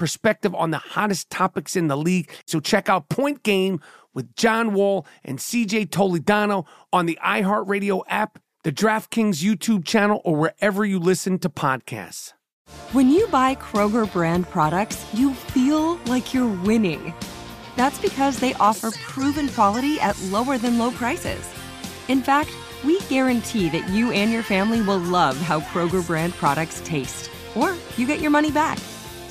perspective on the hottest topics in the league. So check out Point Game with John Wall and CJ Toledano on the iHeartRadio app, the DraftKings YouTube channel, or wherever you listen to podcasts. When you buy Kroger brand products, you feel like you're winning. That's because they offer proven quality at lower than low prices. In fact, we guarantee that you and your family will love how Kroger brand products taste, or you get your money back.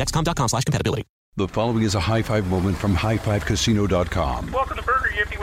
dexcom.com slash compatibility. The following is a high five moment from highfivecasino.com. Welcome to Burger Yippee.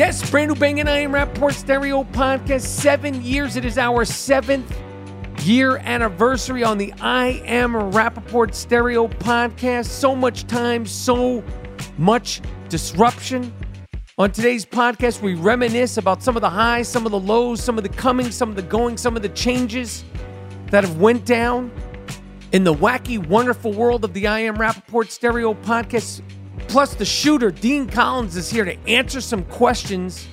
Yes, brand new banging I am Rapaport Stereo podcast. Seven years. It is our seventh year anniversary on the I Am Rapaport Stereo podcast. So much time, so much disruption. On today's podcast, we reminisce about some of the highs, some of the lows, some of the coming, some of the going, some of the changes that have went down in the wacky, wonderful world of the I Am Rapaport Stereo podcast. Plus, the shooter, Dean Collins, is here to answer some questions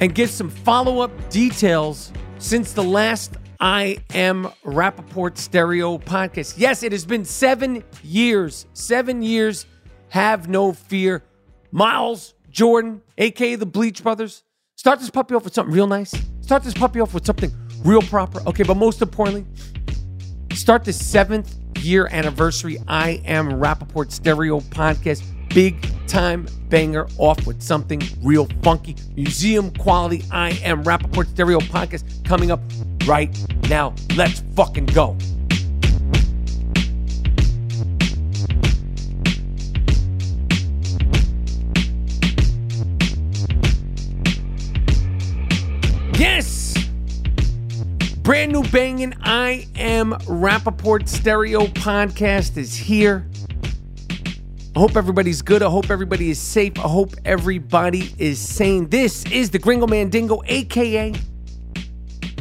and give some follow up details since the last I Am Rapaport Stereo podcast. Yes, it has been seven years. Seven years. Have no fear. Miles Jordan, aka the Bleach Brothers, start this puppy off with something real nice. Start this puppy off with something real proper. Okay, but most importantly, start the seventh year anniversary I Am Rapaport Stereo podcast. Big time banger off with something real funky. Museum quality I Am Rapaport Stereo podcast coming up right now. Let's fucking go. Yes! Brand new banging I Am Rapaport Stereo podcast is here. I hope everybody's good. I hope everybody is safe. I hope everybody is sane. This is the Gringo Mandingo, aka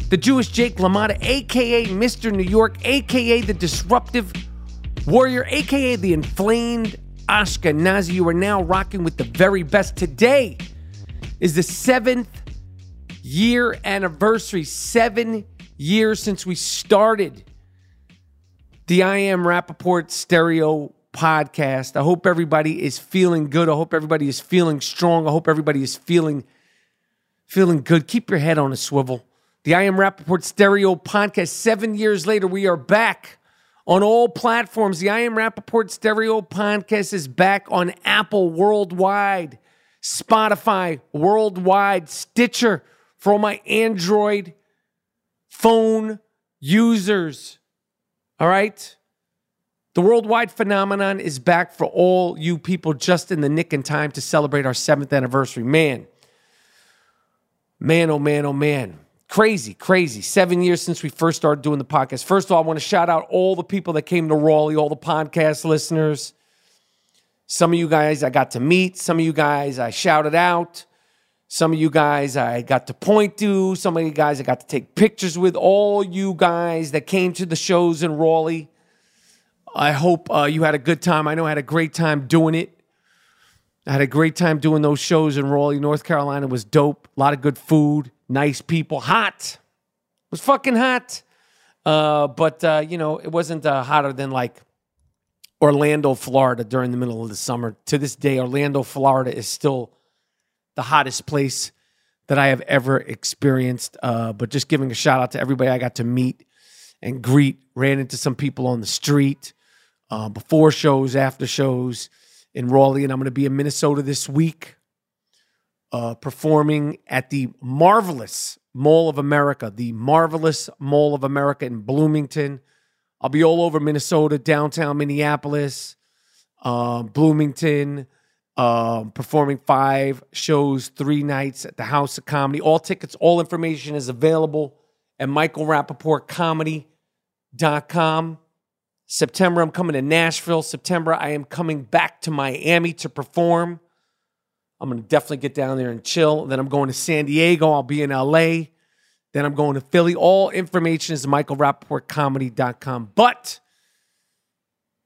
the Jewish Jake LaMotta, aka Mr. New York, aka the disruptive warrior, aka the inflamed Ashkenazi. You are now rocking with the very best. Today is the seventh year anniversary, seven years since we started the I Am Rapaport Stereo podcast. I hope everybody is feeling good. I hope everybody is feeling strong. I hope everybody is feeling feeling good. Keep your head on a swivel. The I Am Rapaport Stereo podcast. Seven years later, we are back on all platforms. The I Am Rapaport Stereo podcast is back on Apple worldwide, Spotify worldwide, Stitcher for all my Android phone users. All right? The worldwide phenomenon is back for all you people just in the nick in time to celebrate our seventh anniversary. Man, man, oh man, oh man. Crazy, crazy. Seven years since we first started doing the podcast. First of all, I want to shout out all the people that came to Raleigh, all the podcast listeners. Some of you guys I got to meet, some of you guys I shouted out, some of you guys I got to point to, some of you guys I got to take pictures with. All you guys that came to the shows in Raleigh, I hope uh, you had a good time. I know I had a great time doing it. I had a great time doing those shows in Raleigh, North Carolina. It was dope. A lot of good food, nice people, hot. It was fucking hot. Uh, but, uh, you know, it wasn't uh, hotter than like Orlando, Florida during the middle of the summer. To this day, Orlando, Florida is still the hottest place that I have ever experienced. Uh, but just giving a shout out to everybody I got to meet and greet, ran into some people on the street uh, before shows, after shows in Raleigh. And I'm going to be in Minnesota this week uh, performing at the marvelous Mall of America, the marvelous Mall of America in Bloomington. I'll be all over Minnesota, downtown Minneapolis, uh, Bloomington, um, performing five shows, three nights at the House of Comedy. All tickets, all information is available at michaelrapaportcomedy.com. September, I'm coming to Nashville. September, I am coming back to Miami to perform. I'm going to definitely get down there and chill. Then I'm going to San Diego. I'll be in LA. Then I'm going to Philly. All information is michaelrapaportcomedy.com. But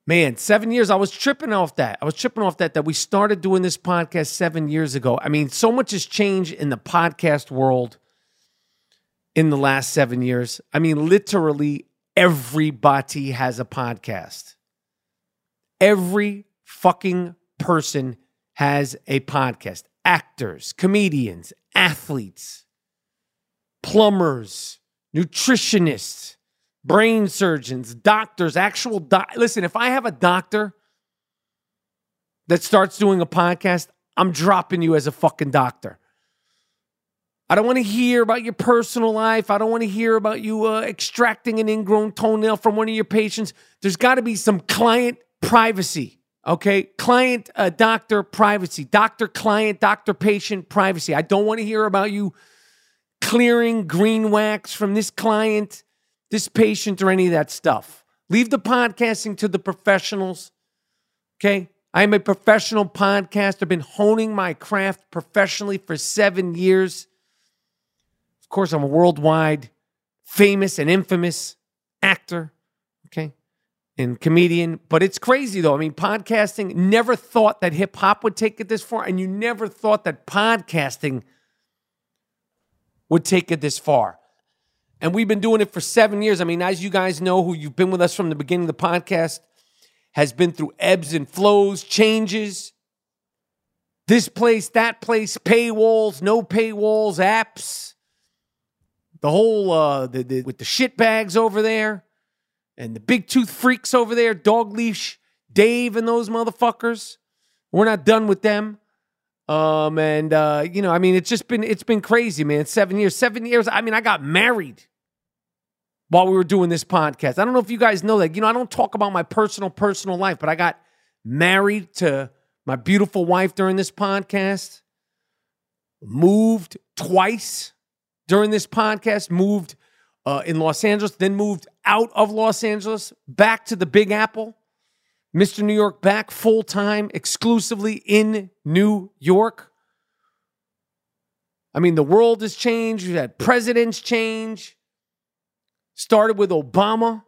man, seven years, I was tripping off that. I was tripping off that, that we started doing this podcast seven years ago. I mean, so much has changed in the podcast world in the last seven years. I mean, literally everybody has a podcast. Every fucking person has a podcast. Actors, comedians, athletes, plumbers, nutritionists, brain surgeons, doctors, actual doc- listen, if I have a doctor that starts doing a podcast, I'm dropping you as a fucking doctor. I don't want to hear about your personal life. I don't want to hear about you uh, extracting an ingrown toenail from one of your patients. There's got to be some client privacy, okay? Client, uh, doctor privacy, doctor, client, doctor, patient privacy. I don't want to hear about you clearing green wax from this client, this patient, or any of that stuff. Leave the podcasting to the professionals, okay? I'm a professional podcaster, I've been honing my craft professionally for seven years. Course, I'm a worldwide famous and infamous actor, okay, and comedian. But it's crazy though. I mean, podcasting, never thought that hip hop would take it this far, and you never thought that podcasting would take it this far. And we've been doing it for seven years. I mean, as you guys know, who you've been with us from the beginning of the podcast, has been through ebbs and flows, changes. This place, that place, paywalls, no paywalls, apps the whole uh the, the with the shit bags over there and the big tooth freaks over there, dog leash Dave and those motherfuckers. We're not done with them. Um and uh you know, I mean it's just been it's been crazy, man. 7 years, 7 years. I mean, I got married while we were doing this podcast. I don't know if you guys know that. You know, I don't talk about my personal personal life, but I got married to my beautiful wife during this podcast. Moved twice during this podcast, moved uh, in Los Angeles, then moved out of Los Angeles back to the Big Apple. Mr. New York back full time, exclusively in New York. I mean, the world has changed. We've had presidents change. Started with Obama.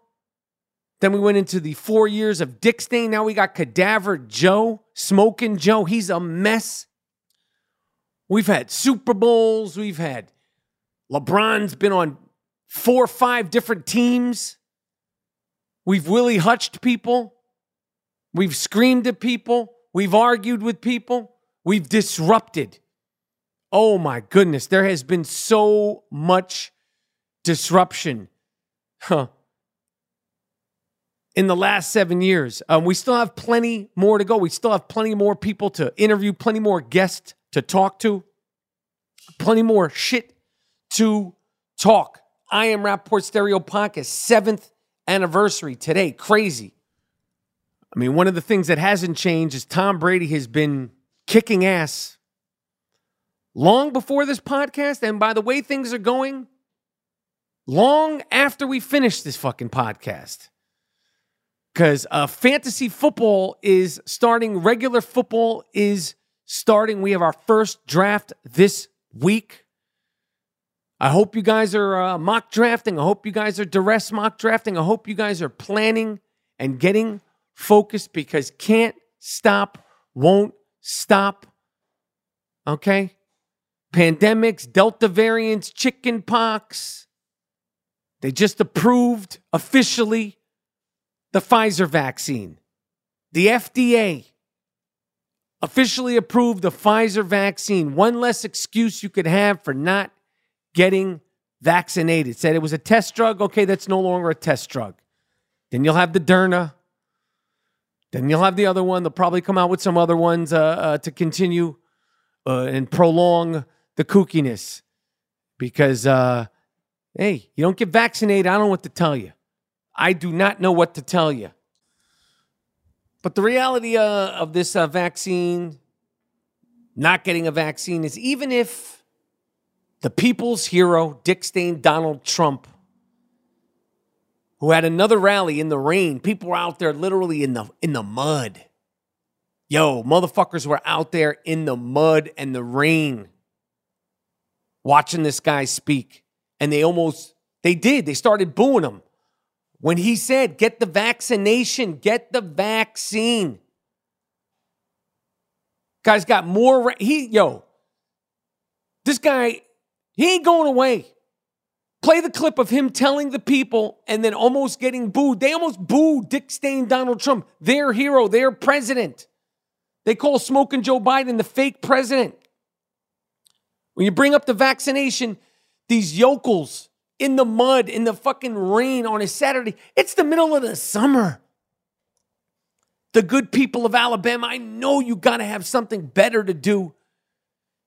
Then we went into the four years of Dick Stain. Now we got Cadaver Joe, Smoking Joe. He's a mess. We've had Super Bowls. We've had LeBron's been on four or five different teams. We've Willie hutched people. We've screamed at people. We've argued with people. We've disrupted. Oh my goodness, there has been so much disruption huh, in the last seven years. Um, we still have plenty more to go. We still have plenty more people to interview, plenty more guests to talk to, plenty more shit to talk. I am Rapaport Stereo Podcast, seventh anniversary today. Crazy. I mean, one of the things that hasn't changed is Tom Brady has been kicking ass long before this podcast. And by the way things are going, long after we finish this fucking podcast. because uh, fantasy football is starting. Regular football is starting. We have our first draft this week. I hope you guys are uh, mock drafting. I hope you guys are duress mock drafting. I hope you guys are planning and getting focused because can't stop, won't stop. Okay? Pandemics, Delta variants, chicken pox. They just approved officially the Pfizer vaccine. The FDA officially approved the Pfizer vaccine. One less excuse you could have for not getting vaccinated. Said it was a test drug. Okay, that's no longer a test drug. Then you'll have the Derna. Then you'll have the other one. They'll probably come out with some other ones uh, uh, to continue uh, and prolong the kookiness. Because, uh, hey, you don't get vaccinated. I don't know what to tell you. I do not know what to tell you. But the reality uh, of this uh, vaccine, not getting a vaccine, is even if the people's hero, Dick Stain Donald Trump, who had another rally in the rain, people were out there literally in the in the mud. Yo, motherfuckers were out there in the mud and the rain watching this guy speak. And they almost they did. They started booing him when he said, get the vaccination, get the vaccine. Guy's got more. He, yo, this guy, he ain't going away. Play the clip of him telling the people and then almost getting booed. They almost booed Dick Stain Donald Trump, their hero, their president. They call smoking Joe Biden the fake president. When you bring up the vaccination, these yokels, in the mud, in the fucking rain on a Saturday. It's the middle of the summer. The good people of Alabama, I know you got to have something better to do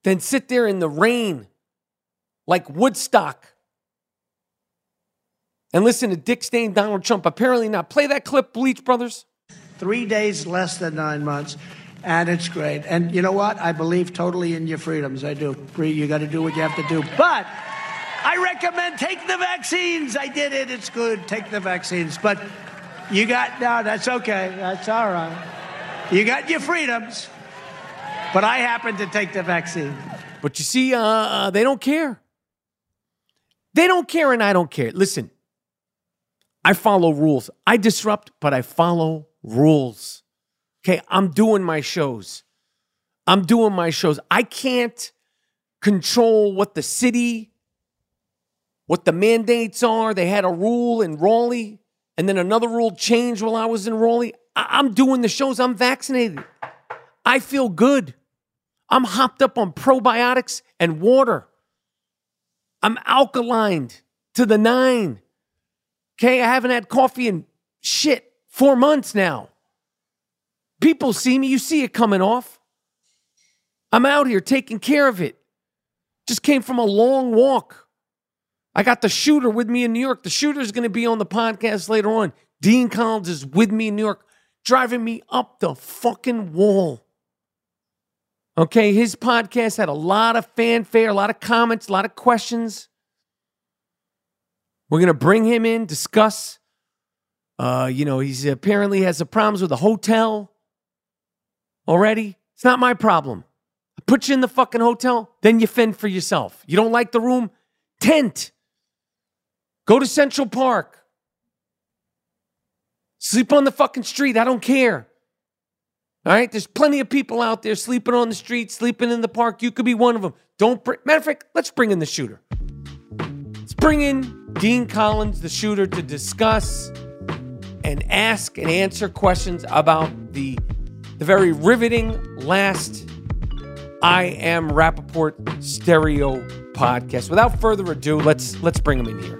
than sit there in the rain like Woodstock and listen to Dick Stain, Donald Trump. Apparently not. Play that clip, Bleach Brothers. Three days less than nine months, and it's great. And you know what? I believe totally in your freedoms. I do. You got to do what you have to do. But I recommend take the vaccines. I did it. It's good. Take the vaccines. But you got, no, that's okay. That's all right. You got your freedoms. But I happen to take the vaccine. But you see, uh, uh, they don't care. They don't care, and I don't care. Listen, I follow rules. I disrupt, but I follow rules. Okay, I'm doing my shows. I'm doing my shows. I can't control what the city what the mandates are. They had a rule in Raleigh, and then another rule changed while I was in Raleigh. I- am doing the shows. I'm vaccinated. I feel good. I'm hopped up on probiotics and water. I'm alkalined to the nine. Okay, I haven't had coffee in shit four months now. People see me, you see it coming off. I'm out here taking care of it. Just came from a long walk. I got the shooter with me in New York. The shooter is going to be on the podcast later on. Dean Collins is with me in New York, driving me up the fucking wall. Okay, his podcast had a lot of fanfare, a lot of comments, a lot of questions. We're going to bring him in, discuss. Uh, you know, he's apparently has some problems with a hotel already. It's not my problem. I put you in the fucking hotel, then you fend for yourself. You don't like the room? Tent. Go to Central Park. Sleep on the fucking street. I don't care. All right, there's plenty of people out there sleeping on the street, sleeping in the park. You could be one of them. Don't matter of fact, let's bring in the shooter. Let's bring in Dean Collins, the shooter, to discuss and ask and answer questions about the the very riveting last I am Rapaport stereo podcast. Without further ado, let's let's bring him in here.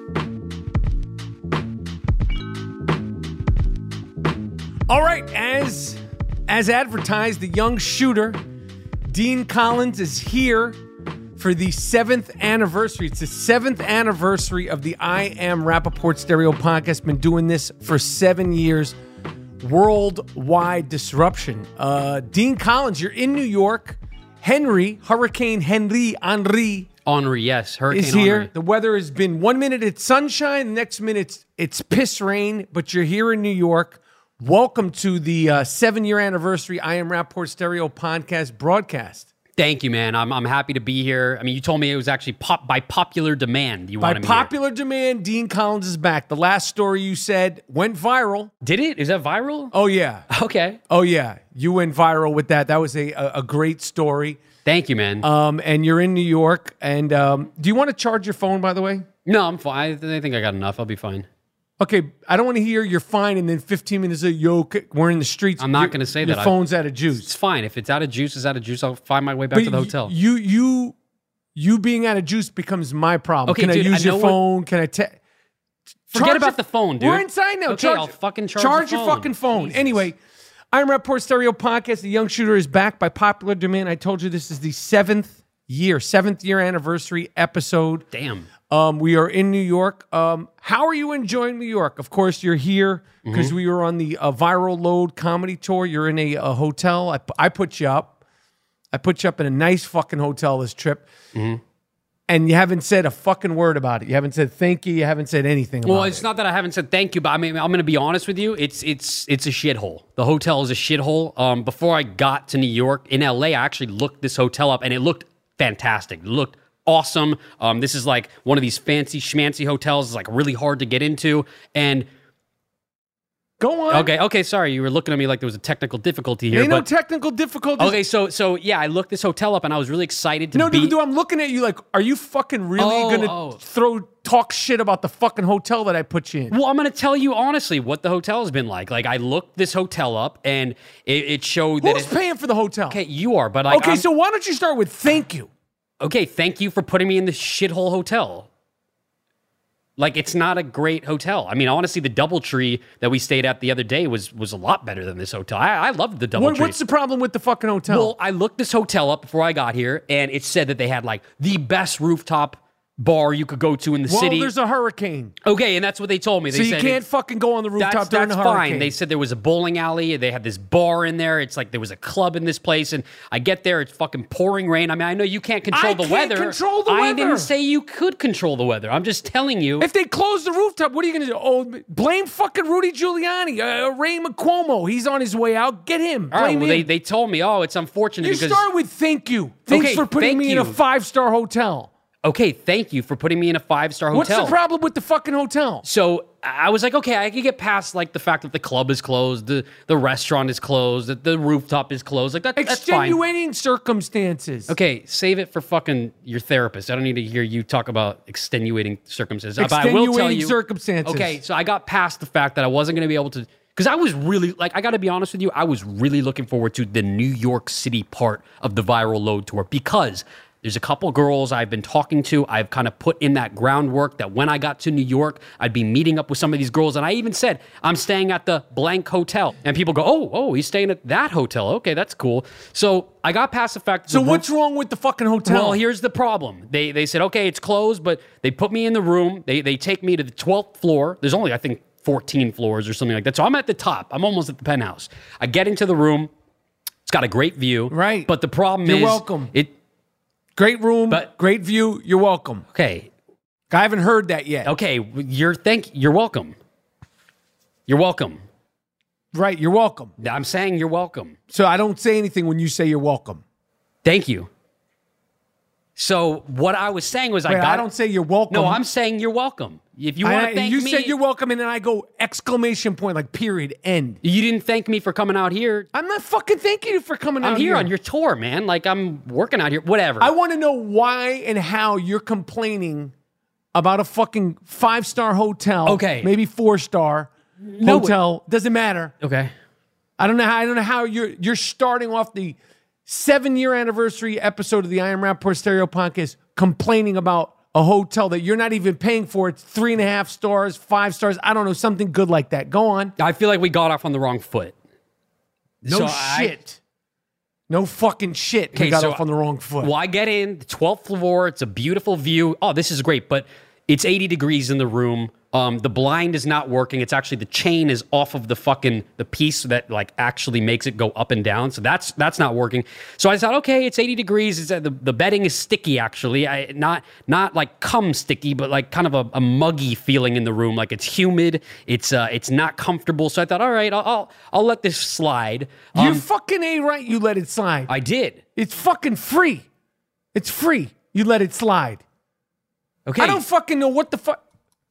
All right, as as advertised, the young shooter Dean Collins is here for the seventh anniversary. It's the seventh anniversary of the I Am Rapaport Stereo podcast. Been doing this for seven years. Worldwide disruption. Uh, Dean Collins, you're in New York. Henry, Hurricane Henry, Henri Henri, yes, Hurricane is here. Henri. The weather has been one minute it's sunshine, the next minute it's, it's piss rain, but you're here in New York. Welcome to the uh, seven year anniversary I Am Rapaport Stereo podcast broadcast. Thank you, man. I'm, I'm happy to be here. I mean, you told me it was actually pop by popular demand. You By wanted me here. popular demand, Dean Collins is back. The last story you said went viral. Did it? Is that viral? Oh, yeah. Okay. Oh, yeah. You went viral with that. That was a, a, a great story. Thank you, man. Um, and you're in New York. And um, do you want to charge your phone, by the way? no, I'm fine. I think I got enough. I'll be fine. Okay, I don't want to hear you're fine, and then 15 minutes later, yo, we're in the streets. I'm not gonna say your that. I- phone's out of juice. It's fine. If it's out of juice, it's out of juice. I'll find my way back to the hotel. You, you, you being out of juice becomes my problem. Okay, Can dude, I I use your know what- phone? Can I te- Forget charge about your- the phone, dude. We're inside now. Okay, charge, I'll fucking charge the your phone. fucking phone. Jesus. Anyway, I'm Rapaport Stereo Podcast. The Young Shooter is back by popular demand. I told you this is the seventh year, seventh year anniversary episode. Damn. Um, we are in New York. Um, how are you enjoying New York? Of course, you're here because Mm-hmm. we were on the uh, Viral Load comedy tour. You're in a, a hotel. I, I put you up. I put you up in a nice fucking hotel this trip. Mm-hmm. And you haven't said a fucking word about it. You haven't said thank you. You haven't said anything about Well, it's it. not that I haven't said thank you, but I mean, I'm going to be honest with you. It's it's it's a shithole. The hotel is a shithole. Um, before I got to New York in LA, I actually looked this hotel up, and it looked fantastic. It looked awesome. Um, this is like one of these fancy schmancy hotels. It's like really hard to get into, and Go on. okay, okay, sorry, you were looking at me like there was a technical difficulty here, Ain't no technical difficulty. okay, so so yeah, I looked this hotel up, and I was really excited to No, be. dude, I'm looking at you like, are you fucking really Oh, gonna oh. throw talk shit about the fucking hotel that I put you in? Well, I'm to tell you honestly what the hotel has been like. Like, I looked this hotel up, and it, it showed that. Who's paying for the hotel? okay, you are, but like, okay, I'm- so why don't you start with thank you? Okay, thank you for putting me in this shithole hotel. Like, it's not a great hotel. I mean, honestly, the DoubleTree that we stayed at the other day was was a lot better than this hotel. I, I loved the DoubleTree. What, what's the problem with the fucking hotel? Well, I looked this hotel up before I got here, and it said that they had like the best rooftop bar you could go to in the well, city. there's a hurricane, okay, and that's what they told me. They so you said can't it- fucking go on the rooftop that's, during that's the fine. They said there was a bowling alley. They had this bar in there. It's like there was a club in this place, and I get there, it's fucking pouring rain. I mean, I know you can't control I the can't weather. control the I weather. didn't say you could control the weather. I'm just telling you. if they close the rooftop, what are you going to do? Oh, blame fucking Rudy Giuliani, uh, Ray McCuomo. He's on his way out. Get him. Blame all right, well, him. they, they told me, oh, it's unfortunate you because. start with thank you. Thanks Okay, for putting me in a five star hotel. Okay, thank you for putting me in a five star hotel. What's the problem with the fucking hotel? So I was like, okay, I could get past like the fact that the club is closed, the the restaurant is closed, that the rooftop is closed. Like that, that's fine. Extenuating circumstances. Okay, save it for fucking your therapist. I don't need to hear you talk about extenuating circumstances. But I will tell Extenuating you, circumstances. Okay, so I got past the fact that I wasn't going to be able to because I was really like I got to be honest with you, I was really looking forward to the New York City part of the viral load tour because there's a couple girls I've been talking to. I've kind of put in that groundwork that when I got to New York, I'd be meeting up with some of these girls. And I even said, I'm staying at the blank hotel. And people go, oh, oh, he's staying at that hotel. Okay, that's cool. So I got past the fact So what's wrong with the fucking hotel? well, here's the problem. They they said, okay, it's closed, but they put me in the room. They they take me to the 12th floor. There's only, I think, 14 floors or something like that. So I'm at the top. I'm almost at the penthouse. I get into the room. It's got a great view. Right. But the problem is You're is welcome. It great room, But- great view. You're welcome. okay. I haven't heard that yet. Okay, you're thank you're welcome. You're welcome. Right, you're welcome. I'm saying you're welcome. So I don't say anything when you say you're welcome. Thank you. So what I was saying was I got I don't say you're welcome. No, I'm saying you're welcome. If you want to thank you me, said you're welcome, and then I go exclamation point, like period, end. you didn't thank me for coming out here. I'm not fucking thanking you for coming I'm out here on your tour, man. Like I'm working out here. Whatever. I want to know why and how you're complaining about a fucking five star hotel. Okay. maybe four star No, hotel. Doesn't matter. okay. I don't know how. I don't know how you're you're starting off the seven year anniversary episode of the I Am Rapaport Stereo podcast complaining about a hotel that you're not even paying for. It's three and a half stars, five stars. I don't know something good like that. Go on. I feel like we got off on the wrong foot. No So I- shit. no fucking shit. we got so- off on the wrong foot. Well, I get in the 12th floor. It's a beautiful view. Oh, this is great. But It's 80 degrees in the room. Um, the blind is not working. It's actually the chain is off of the fucking the piece that like actually makes it go up and down. So that's that's not working. So I thought, okay, it's 80 degrees. It's, uh, the the bedding is sticky actually. I, not not like cum sticky, but like kind of a, a muggy feeling in the room. Like it's humid. It's uh it's not comfortable. So I thought, all right, I'll I'll, I'll let this slide. you Um, fucking a right. You let it slide. I did. it's fucking free. It's free. You let it slide. Okay. I don't fucking know what the fuck.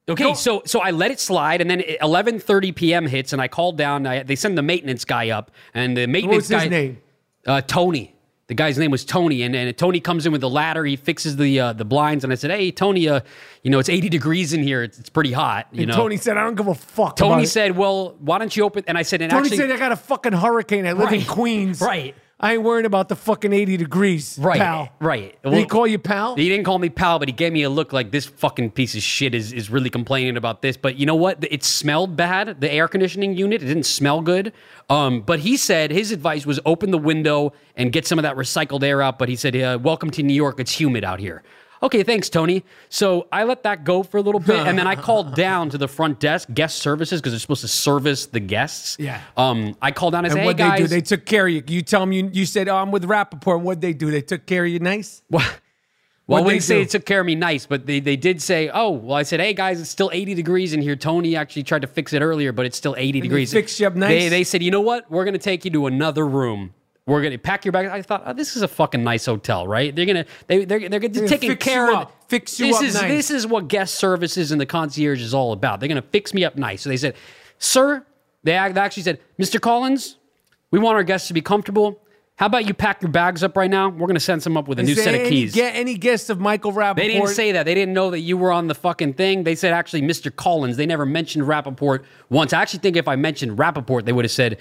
Okay, Go- so so I let it slide, and then 11:30 p.m. hits, and I called down. I, they send the maintenance guy up, and the maintenance What's his guy, name? Uh, Tony. The guy's name was Tony, and, and Tony comes in with the ladder. He fixes the uh, the blinds, and I said, "Hey, Tony, uh, you know it's 80 degrees in here. It's, it's pretty hot." You And know, Tony said, "I don't give a fuck." Tony about it." said, "Well, why don't you open?" And I said, "And Tony actually, said, "I got a fucking hurricane. I live in Queens. Right. I ain't worrying about the fucking eighty degrees, right, pal. right." Did he call you pal? He didn't call me pal, but he gave me a look like this fucking piece of shit is, is really complaining about this. But you know what? It smelled bad, the air conditioning unit. It didn't smell good. Um, but he said his advice was open the window and get some of that recycled air out. But he said, uh, Welcome to New York. It's humid out here. Okay, thanks, Tony. So I let that go for a little bit, and then I called down to the front desk, guest services, because they're supposed to service the guests. Yeah. Um, I called down and, and said, what "Hey they do? They took care of you. You tell them you, you said, "Oh, I'm with Rapaport." What they do? They took care of you nice. Well, well, wouldn't they say it took care of me nice, but they, they did say, oh, well, I said, hey, guys, it's still 80 degrees in here. Tony actually tried to fix it earlier, but it's still 80 degrees. fixed you up nice? They, they said, you know what? We're going to take you to another room. We're to pack your bags. I thought, oh, this is a fucking nice hotel, right? They're to, they, they're, they're, gonna you care of. Fix you this up is, nice. This is what guest services and the concierge is all about. They're to fix me up nice. So they said, sir, they actually said, Mr. Collins, we want our guests to be comfortable. How about you pack your bags up right now? We're to send some up with a new set of keys. Get any guests of Michael Rapaport? They didn't say that. They didn't know that you were on the fucking thing. They said actually Mr. Collins. They never mentioned Rapaport once. I actually think if I mentioned Rapaport, they would have said,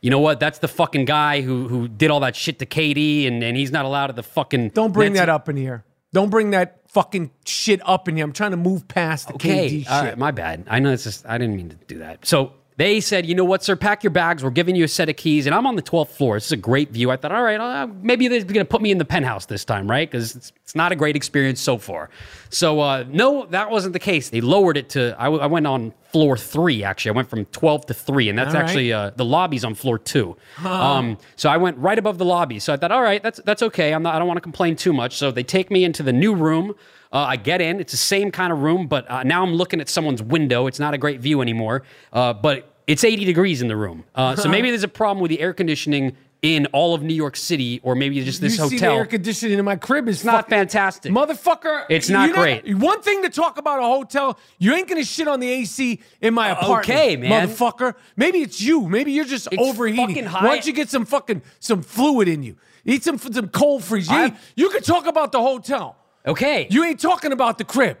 you know what? That's the fucking guy who who did all that shit to KD, and, and he's not allowed at the fucking. Don't bring Nets- that up in here. Don't bring that fucking shit up in here. I'm trying to move past the Okay, KD shit. right, my bad. I know it's just I didn't mean to do that. So they said, you know what, sir, pack your bags. We're giving you a set of keys, and I'm on the 12th floor. This is a great view. I thought, all right, uh, maybe they're going to put me in the penthouse this time, right? Because it's, it's not a great experience so far. So uh, no, that wasn't the case. They lowered it to. I, w- I went on floor three. Actually, I went from 12 to three, and that's right. actually uh, the lobby's on floor two. Um, so I went right above the lobby. So I thought, all right, that's that's okay. I'm not. I don't want to complain too much. So they take me into the new room. Uh, I get in. It's the same kind of room, but uh, now I'm looking at someone's window. It's not a great view anymore. Uh, but it's 80 degrees in the room. Uh, so maybe there's a problem with the air conditioning in all of New York City, or maybe just this you see the hotel. air conditioning in my crib is it's not fantastic. Motherfucker, It's not great. One thing to talk about a hotel, you ain't gonna shit on the AC in my apartment. Uh, okay, man. Motherfucker. Maybe it's you. Maybe you're just It's overheating. Why don't you get some fucking some fluid in you? Eat some some cold freeze. You, I- you can talk about the hotel. Okay. You ain't talking about the crib.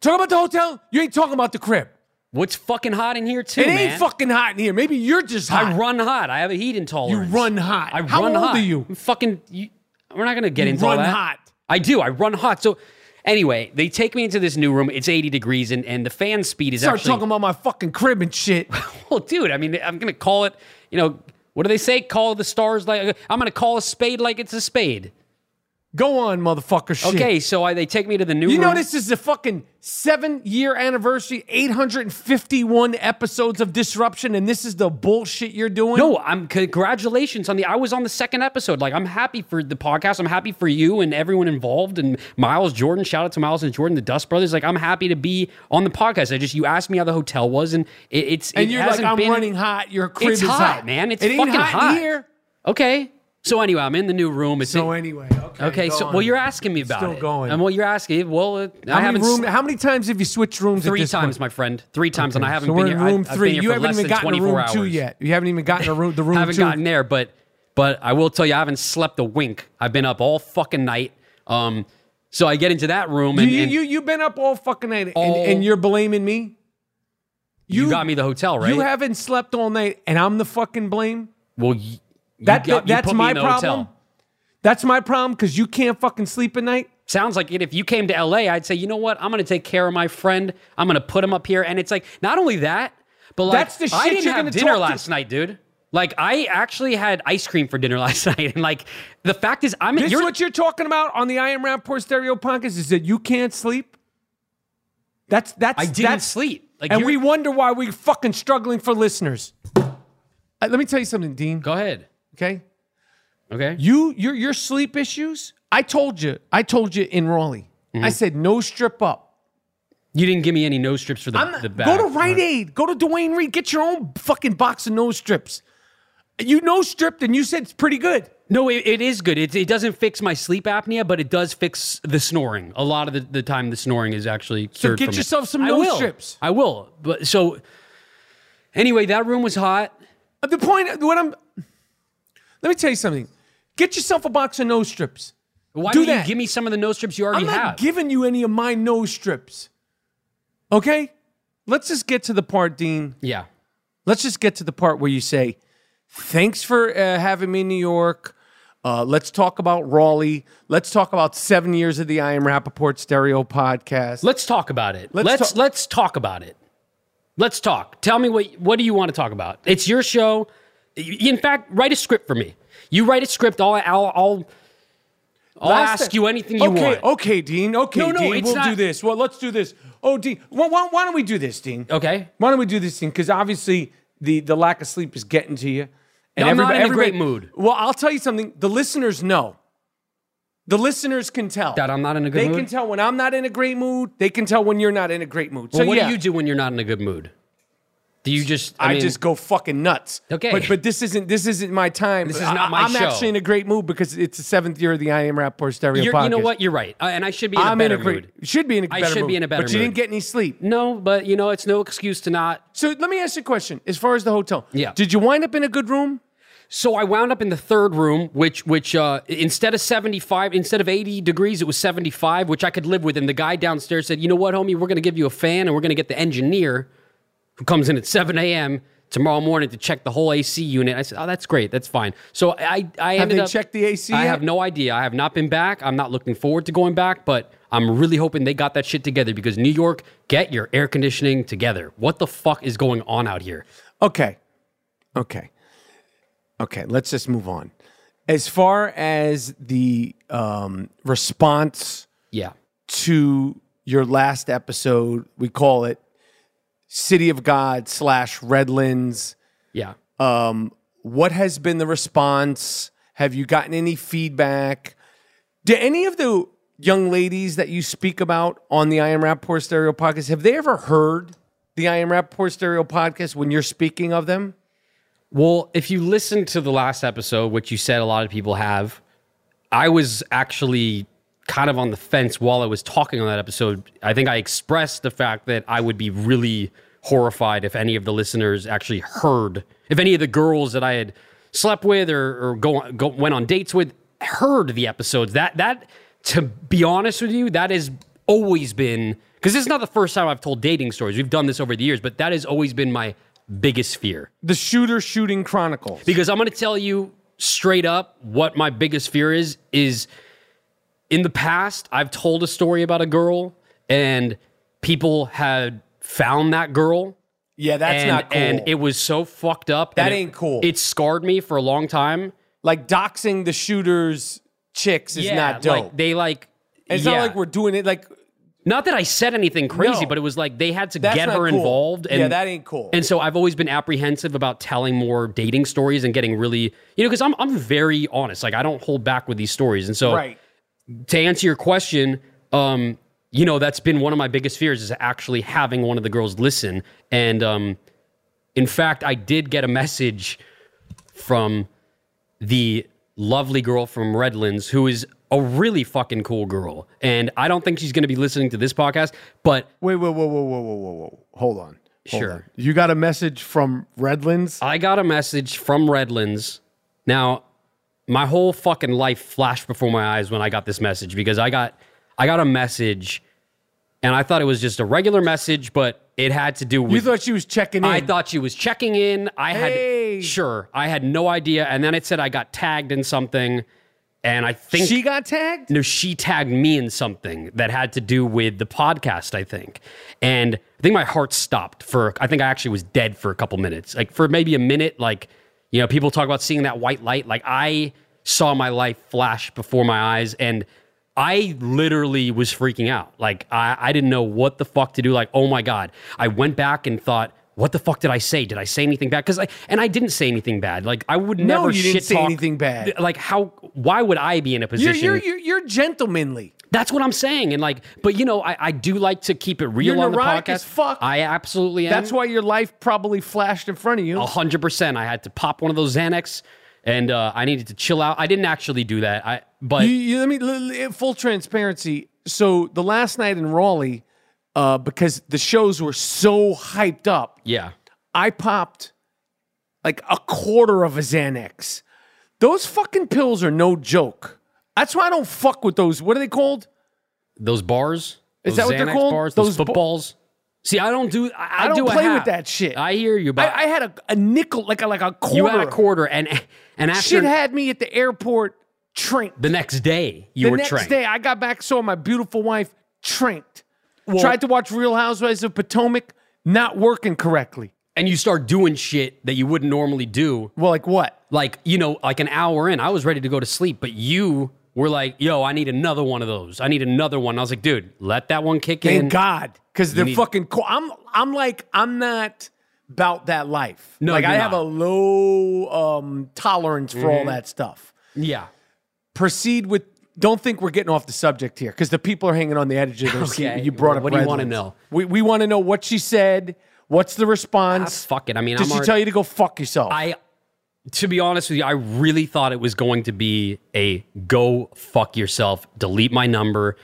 Talk about the hotel. You ain't talking about the crib. What's fucking hot in here too, it man? ain't fucking hot in here. Maybe you're just hot. I run hot. I have a heat intolerance. You run hot. I How run old hot. are you? I'm fucking. You, we're not gonna get You into all run that. hot. I do. I run hot. So anyway, they take me into this new room. It's 80 degrees, and, and the fan speed is Start actually. talking about my fucking crib and shit. well, dude. I mean, I'm gonna call it. You know, what do they say? Call the stars like. I'm gonna call a spade like it's a spade. Go on, motherfucker. Shit. Okay, so I, they take me to the new You room. know this is the fucking seven year anniversary, 851 episodes of disruption, and this is the bullshit you're doing? No, I'm congratulations on the. I was on the second episode. Like I'm happy for the podcast. I'm happy for you and everyone involved. And Miles Jordan, shout out to Miles and Jordan, the Dust Brothers. Like I'm happy to be on the podcast. I just you asked me how the hotel was, and it, it's And it you're like, I'm been- running hot. Your crib It's is hot, hot, man. It's it fucking hot, hot. here. Okay. So anyway, I'm in the new room. It's So anyway, okay. okay. go So on. well, you're asking me about Still it. going. And well, you're asking. Well, uh, I how many, haven't. room, how many times have you switched rooms? at Three this times, point? my friend. Three times, and I haven't so been we're here. in room I, I've three. been here you for haven't less even than gotten to 24 room two yet. You haven't even gotten to room, the room haven't two. gotten there, but but I will tell you, I haven't slept a wink. I've been up all fucking night. Um, so I get into that room you, and, you, and you, you've been up all fucking night, and, All- and you're blaming me. you, got me the hotel, right? You haven't slept all night, and I'm the fucking blame. well, you, That, got, that's my problem. That's my problem because you can't fucking sleep at night. Sounds like it. If you came to LA, I'd say, you know what? I'm going to take care of my friend. I'm going to put him up here. And it's like, not only that, but like, That's the shit I didn't you're have dinner talk to- last night, dude. Like, I actually had ice cream for dinner last night. And like, the fact is, I'm This is you're, what you're talking about on the I Am Rapaport Stereo podcast is that you can't sleep. That's that's I didn't that's, sleep. Like and we wonder why we're fucking struggling for listeners. Uh, let me tell you something, Dean. Go ahead. Okay, Okay. you your your sleep issues. I told you. I told you in Raleigh. Mm-hmm. I said no strip up. You didn't give me any nose strips for the, not, the back. go to Rite Aid. Go to Duane Reade. Get your own fucking box of nose strips. You nose stripped, and you said it's pretty good. No, it, it is good. It, it doesn't fix my sleep apnea, but it does fix the snoring. A lot of the, the time, the snoring is actually So get from it. yourself some I will. strips. I will. But so anyway, that room was hot. The point, what I'm, let me tell you something. Get yourself a box of nose strips. Why Do that. you give me some of the nose strips you already have? I'm not have? giving you any of my nose strips. Okay? Let's just get to the part, Dean. yeah. Let's just get to the part where you say, thanks for uh, having me in New York. Uh, let's talk about Raleigh. Let's talk about seven years of the I Am Rapaport Stereo podcast. Let's talk about it. Let's Let's talk- let's talk about it. Let's talk. Tell me what what do you want to talk about? It's your show. In fact, write a script for me. You write a script. I'll I'll I'll, I'll ask you anything you okay, want. Okay, Dean. Okay, No, no, Dean. we'll do this. Well, let's do this. Oh, Dean. Well, why, why don't we do this, Dean? Okay. Why don't we do this, Dean? Because obviously the the lack of sleep is getting to you. And I'm not in a great mood. Well, I'll tell you something. The listeners know. The listeners can tell That I'm not in a good mood. They mood? can tell when I'm not in a great mood. They can tell when you're not in a great mood. Well, so what yeah, do you do when you're not in a good mood? Do you just? I, I, mean, just go fucking nuts. Okay. but but this isn't this isn't my time. This is I- not my I'm show. actually in a great mood because it's the seventh year of the I Am Rapaport Stereo You're, podcast. you know what? You're right, Uh, and I should be in a I'm better in a great. mood. Should be in a better mood. I should mood. be in a better mood. But you didn't get any sleep. No, but you know, it's no excuse to not. So let me ask you a question. As far as the hotel, Yeah. did you wind up in a good room? So I wound up in the third room, which which uh, instead of 75, instead of 80 degrees, it was 75, which I could live with. And the guy downstairs said, "You know what, homie? We're going to give you a fan, and we're going to get the engineer who comes in at 7 a.m. tomorrow morning to check the whole AC unit." I said, "Oh, that's great. That's fine." So I I Have ended they up checked the AC I yet? have no idea. I have not been back. I'm not looking forward to going back, but I'm really hoping they got that shit together because New York, get your air conditioning together. What the fuck is going on out here? Okay. Okay. Okay. Let's just move on. As far as the um, response Yeah. to your last episode, we call it City of God slash Redlands. Yeah. Um, what has been the response? Have you gotten any feedback? Do any of the young ladies that you speak about on the I Am Rapaport Stereo podcast, have they ever heard the I Am Rapaport Stereo podcast when you're speaking of them? Well, if you listen to the last episode, which you said a lot of people have, I was actually kind of on the fence while I was talking on that episode. I think I expressed the fact that I would be really horrified if any of the listeners actually heard, if any of the girls that I had slept with or, or go, go went on dates with heard the episodes. That that to be honest with you, that has always been because this is not the first time I've told dating stories. We've done this over the years, but that has always been my biggest fear. The Shooter Shooting Chronicles. Because I'm going to tell you straight up what my biggest fear is is in the past I've told a story about a girl and people had found that girl yeah, that's and, not cool. and it was so fucked up. That and it- ain't cool. It scarred me for a long time. like doxing the shooters chicks is yeah, not dope. Like they like it's yeah. not like we're doing it like Not that I said anything crazy, No. but it was like they had to get her cool. involved. And, Yeah, that ain't cool. And so I've always been apprehensive about telling more dating stories and getting really, you know, because I'm I'm very honest. Like I don't hold back with these stories. And so right. To answer your question, um, you know, that's been one of my biggest fears is actually having one of the girls listen. And um, in fact, I did get a message from the lovely girl from Redlands who is a really fucking cool girl. And I don't think she's going to be listening to this podcast, but Wait, wait, whoa, whoa, whoa, whoa, whoa, whoa. Hold on. Hold Sure. on. You got a message from Redlands? I got a message from Redlands. Now, my whole fucking life flashed before my eyes when I got this message because I got I got a message and I thought it was just a regular message, but it had to do with You thought she was checking in. I thought she was checking in. I Hey. had sure, I had no idea and then it said I got tagged in something and I think she got tagged? no, she tagged me in something that had to do with the podcast, I think. And I think my heart stopped for, I think I actually was dead for a couple minutes. Like for maybe a minute, like, you know, people talk about seeing that white light. Like I saw my life flash before my eyes. And I literally was freaking out. Like I, I didn't know what the fuck to do. Like, oh my God. I went back and thought, what the fuck did I say? Did I say anything bad? Because I and I didn't say anything bad. Like I would never. No, you didn't shit say talk- anything bad. Like how? Why would I be in a You're, position? you're, you're, you're gentlemanly. That's what I'm saying. And like, but you know, I, I do like to keep it real You're on the neurotic podcast. as fuck. I absolutely am. That's why your life probably flashed in front of you. A hundred percent. I had to pop one of those Xanax, and uh, I needed to chill out. I didn't actually do that. I but you, you, let me l- l- full transparency. So the last night in Raleigh, uh, because the shows were so hyped up, yeah, I popped like a quarter of a Xanax. Those fucking pills are no joke. That's why I don't fuck with those. What are they called? those bars. Is those that what they're Called? Bars, those, Those bo- footballs. See, I don't do. I, I don't do play with that shit. I hear you, but I, I had a, a nickel, like a like a quarter. you had a quarter, and and after Shit had me at the airport tranked. the next day you the were next day, I got back, saw my beautiful wife trinked. Well- Tried to watch Real Housewives of Potomac, not working correctly. and you start doing shit that you wouldn't normally do. Well, like what? Like you know, like an hour in, I was ready to go to sleep, but you were like, "Yo, I need another one of those. I need another one." I was like, "Dude, let that one kick in." Thank God, because they're need- fucking. Co- I'm I'm like I'm not about that life. No, like I have a. Mm-hmm. low um, tolerance for all that stuff. Yeah. Proceed with. Don't think we're getting off the subject here because the people are hanging on the edge of their seat. You brought up. What do you wanna know? We we want to know what she said. What's the Ah, response? fuck it. I mean, Did I'm she already- tell you to go fuck yourself? I, to be honest with you, I really thought it was going to be a go fuck yourself, delete my number.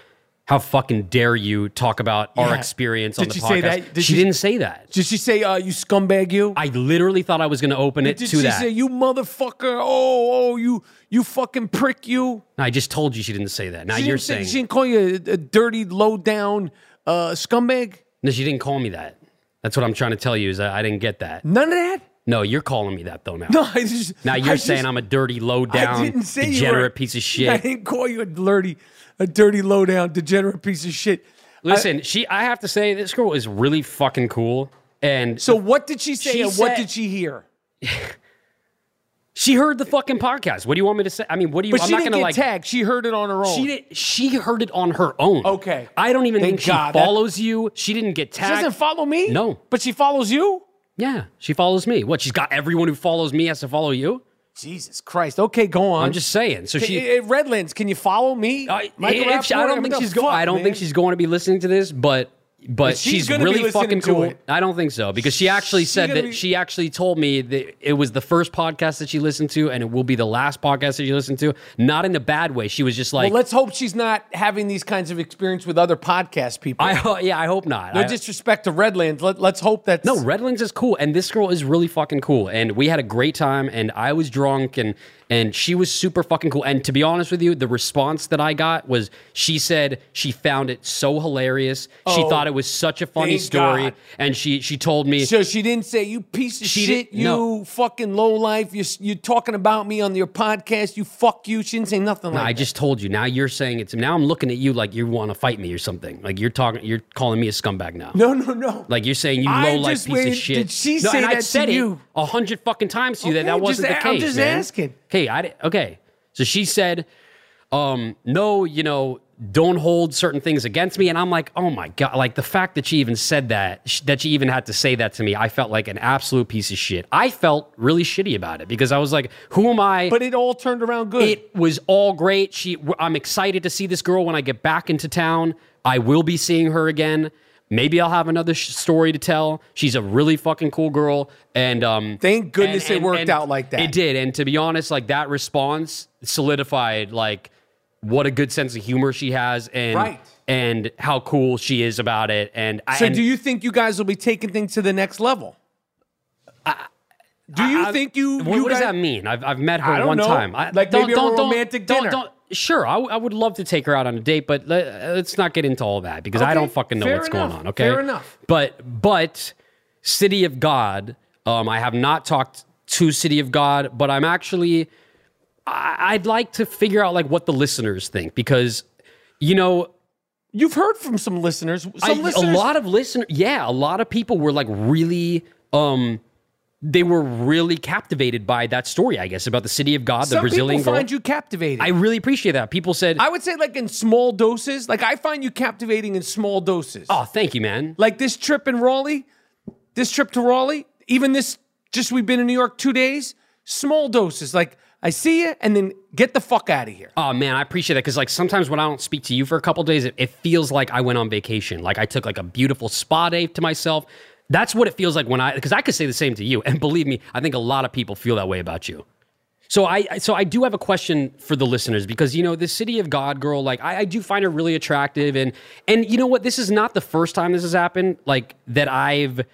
How fucking dare you talk about our Yeah. experience on the she podcast? say that? Did she, say that she- didn't say that. Did she say, uh, "You scumbag, you"? I literally thought I was going to open it to that. Did to she that. say, "You motherfucker"? Oh, oh, you, you fucking prick, you. I just told you she didn't say that. Now She you're saying she didn't call you a, a dirty, low down uh, scumbag. no. She didn't call me that. That's what I'm trying to tell you is I didn't get that. None of that. No, you're calling me that though now. No, I just now you're just- saying I'm a dirty, low I down, didn't say you degenerate were- piece of shit. I didn't call you a dirty, a dirty, low down, degenerate piece of shit. Listen, she. I have to say, this girl is really fucking cool. And So what did she say, She and what did she hear? she heard the fucking podcast. What do you want me to say? I mean, what do you? But I'm she not didn't gonna get like. tagged. She heard it on her own. She did. She heard it on her own. Okay. I don't even Thank think she God. That- follows you. She didn't get tagged. She doesn't follow me. No. but she follows you. Yeah, she follows me. What? She's got everyone who follows me has to follow you. Jesus Christ. Okay, go on. I'm just saying. So Hey, she. hey, uh, Redlands, can you follow me? I, Michael if she- I don't think she's going. I don't man? think she's going to be listening to this, but but she's she's, really fucking cool. I don't think so because she actually She's said that be- she actually told me that it was the first podcast that she listened to, and it will be the last podcast that she listened to. Not in a bad way. She was just like, well, let's hope she's not having these kinds of experience with other podcast people. I ho- yeah, I hope not. no I- disrespect to Redlands. Let, let's hope that's No, Redlands is cool, and this girl is really fucking cool, and we had a great time, and I was drunk, and and she was super fucking cool. And to be honest with you, the response that I got was she said she found it so hilarious. she Oh, thought it was such a funny thank story, God. and she she told me So she didn't say you piece of She shit, didn't- you no. fucking low life. You you talking about me on your podcast? You fuck you. She didn't say nothing No, like I that. just told you. Now you're saying it's. Now I'm looking at you like you want to fight me or something. Like you're talking, you're calling me a scumbag now. No, no, no. Like you're saying you I low life just piece waited- of shit. did she no, say and I that to said you? A hundred fucking times to you that Okay, that wasn't just the a- I'm case. just man. asking. Okay, I okay. So she said, um, no, you know, don't hold certain things against me, and I'm like, oh my god, like the fact that she even said that, sh- that she even had to say that to me, I felt like an absolute piece of shit. I felt really shitty about it because I was like, who am I? But it all turned around good. It was all great. She, I'm excited to see this girl when I get back into town. I will be seeing her again. Maybe I'll have another sh- story to tell. She's a really fucking cool girl, and um, Thank goodness it worked out like that. It did, and to be honest, like that response solidified like what a good sense of humor she has, and Right. and how cool she is about it. And I, so and do you think you guys will be taking things to the next level? do you I- think you? What, you what does that mean? I've, I've met her I don't one know. time. I, Like maybe a romantic don't, dinner. Don't, sure, I, w- I would love to take her out on a date, but let, us not get into all that because I don't fucking know what's enough, going on. Okay, fair enough. But but City of God, um, I have not talked to City of God, but I'm actually I, I'd like to figure out like what the listeners think because you know You've heard from some listeners. Some I- listeners. a lot of listeners yeah a lot of people were like really um they were really captivated by that story, I guess, about the city of God, the Some Brazilian people girl. find you captivating. I really appreciate that. People said, I would say like in small doses. Like I find you captivating in small doses. "Oh, thank you, man." Like this trip in Raleigh, this trip to Raleigh, even this just we've been in New York two days, small doses. Like I see you and then get the fuck out of here. Oh man, I appreciate that because like sometimes when I don't speak to you for a couple days, it, it feels like I went on vacation. Like I took like a beautiful spa day to myself. That's what it feels like when I because I could say the same to you, and believe me, I think a lot of people feel that way about you. So I so I do have a question for the listeners because you know the city of God girl, like I, I do find her really attractive, and and you know what, this is not the first time this has happened. Like that I've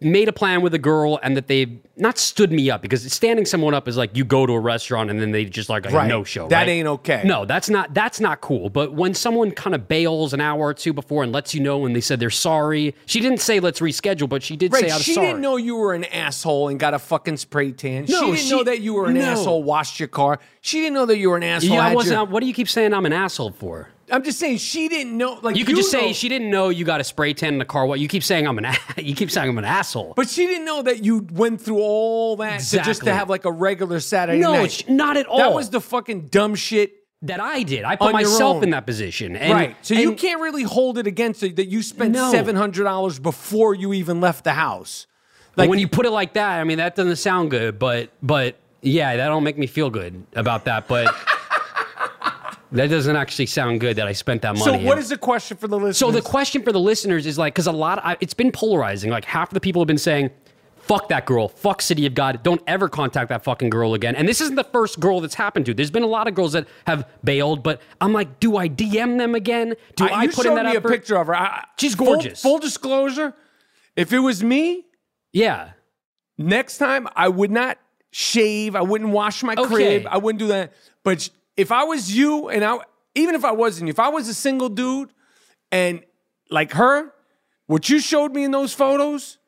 made a plan with a girl and that they've not stood me up because standing someone up is like you go to a restaurant and then they just like a Right. no show. That right? ain't okay. No, that's not that's not cool. But when someone kind of bails an hour or two before and lets you know when they said they're sorry, she didn't say let's reschedule, but she did say I was she sorry. didn't know you were an asshole and got a fucking spray tan. she didn't she- know that you were an no. asshole, washed your car. She didn't know that you were an asshole. yeah, I wasn't. your- What do you keep saying I'm an asshole for? I'm just saying she didn't know. Like You could just say she didn't know you got a spray tan in the car. What you keep saying I'm an a- you keep saying I'm an asshole. But she didn't know that you went through all that to just to have like a regular Saturday no, night. sh- not at all. That was the fucking dumb shit. that I did. I put myself in that position. And, right. So you can't really hold it against her that you spent No. seven hundred dollars before you even left the house. Like when you put it like that, I mean that doesn't sound good, but but yeah, that don't make me feel good about that. But that doesn't actually sound good that I spent that So money. what And- is the question for the listeners? so the question for the listeners is like because a lot, I, it's been polarizing. Like half of the people have been saying. Fuck that girl. Fuck City of God. Don't ever contact that fucking girl again. And this isn't the first girl that's happened to. There's been a lot of girls that have bailed, but I'm like, do I DM them again? Do I, you put in that me effort? a picture of her. I- She's gorgeous. Full, disclosure, if it was me, Yeah. next time I would not shave. I wouldn't wash my Okay. crib. I wouldn't do that. But if I was you, and I, even if I wasn't, if I was a single dude, and like her, what you showed me in those photos,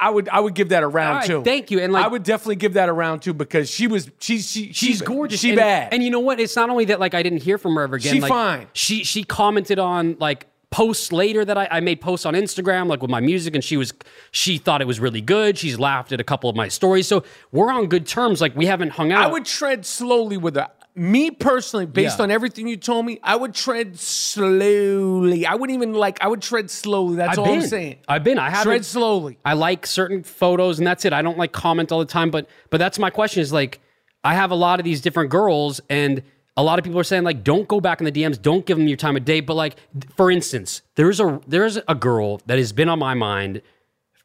I would I would give that a round right, two. thank you. And, like- I would definitely give that a round two because she was she she She's she, gorgeous. She and, bad. And you know what? It's not only that like I didn't hear from her ever again. She like, fine. She she commented on like posts later that I, I made posts on Instagram like with my music and she was she thought it was really good. She's laughed at a couple of my stories. So we're on good terms. Like we haven't hung out. I would tread slowly with her. Me personally, based Yeah. on everything you told me, I would tread slowly. I wouldn't even like. I would tread slowly. That's I've all been. I'm saying. I've been. I haven't. tread slowly. I like certain photos and that's it. I don't like comment all the time, but but that's my question is like I have a lot of these different girls and a lot of people are saying like don't go back in the DMs, don't give them your time of day, but like for instance, there's a there's a girl that has been on my mind.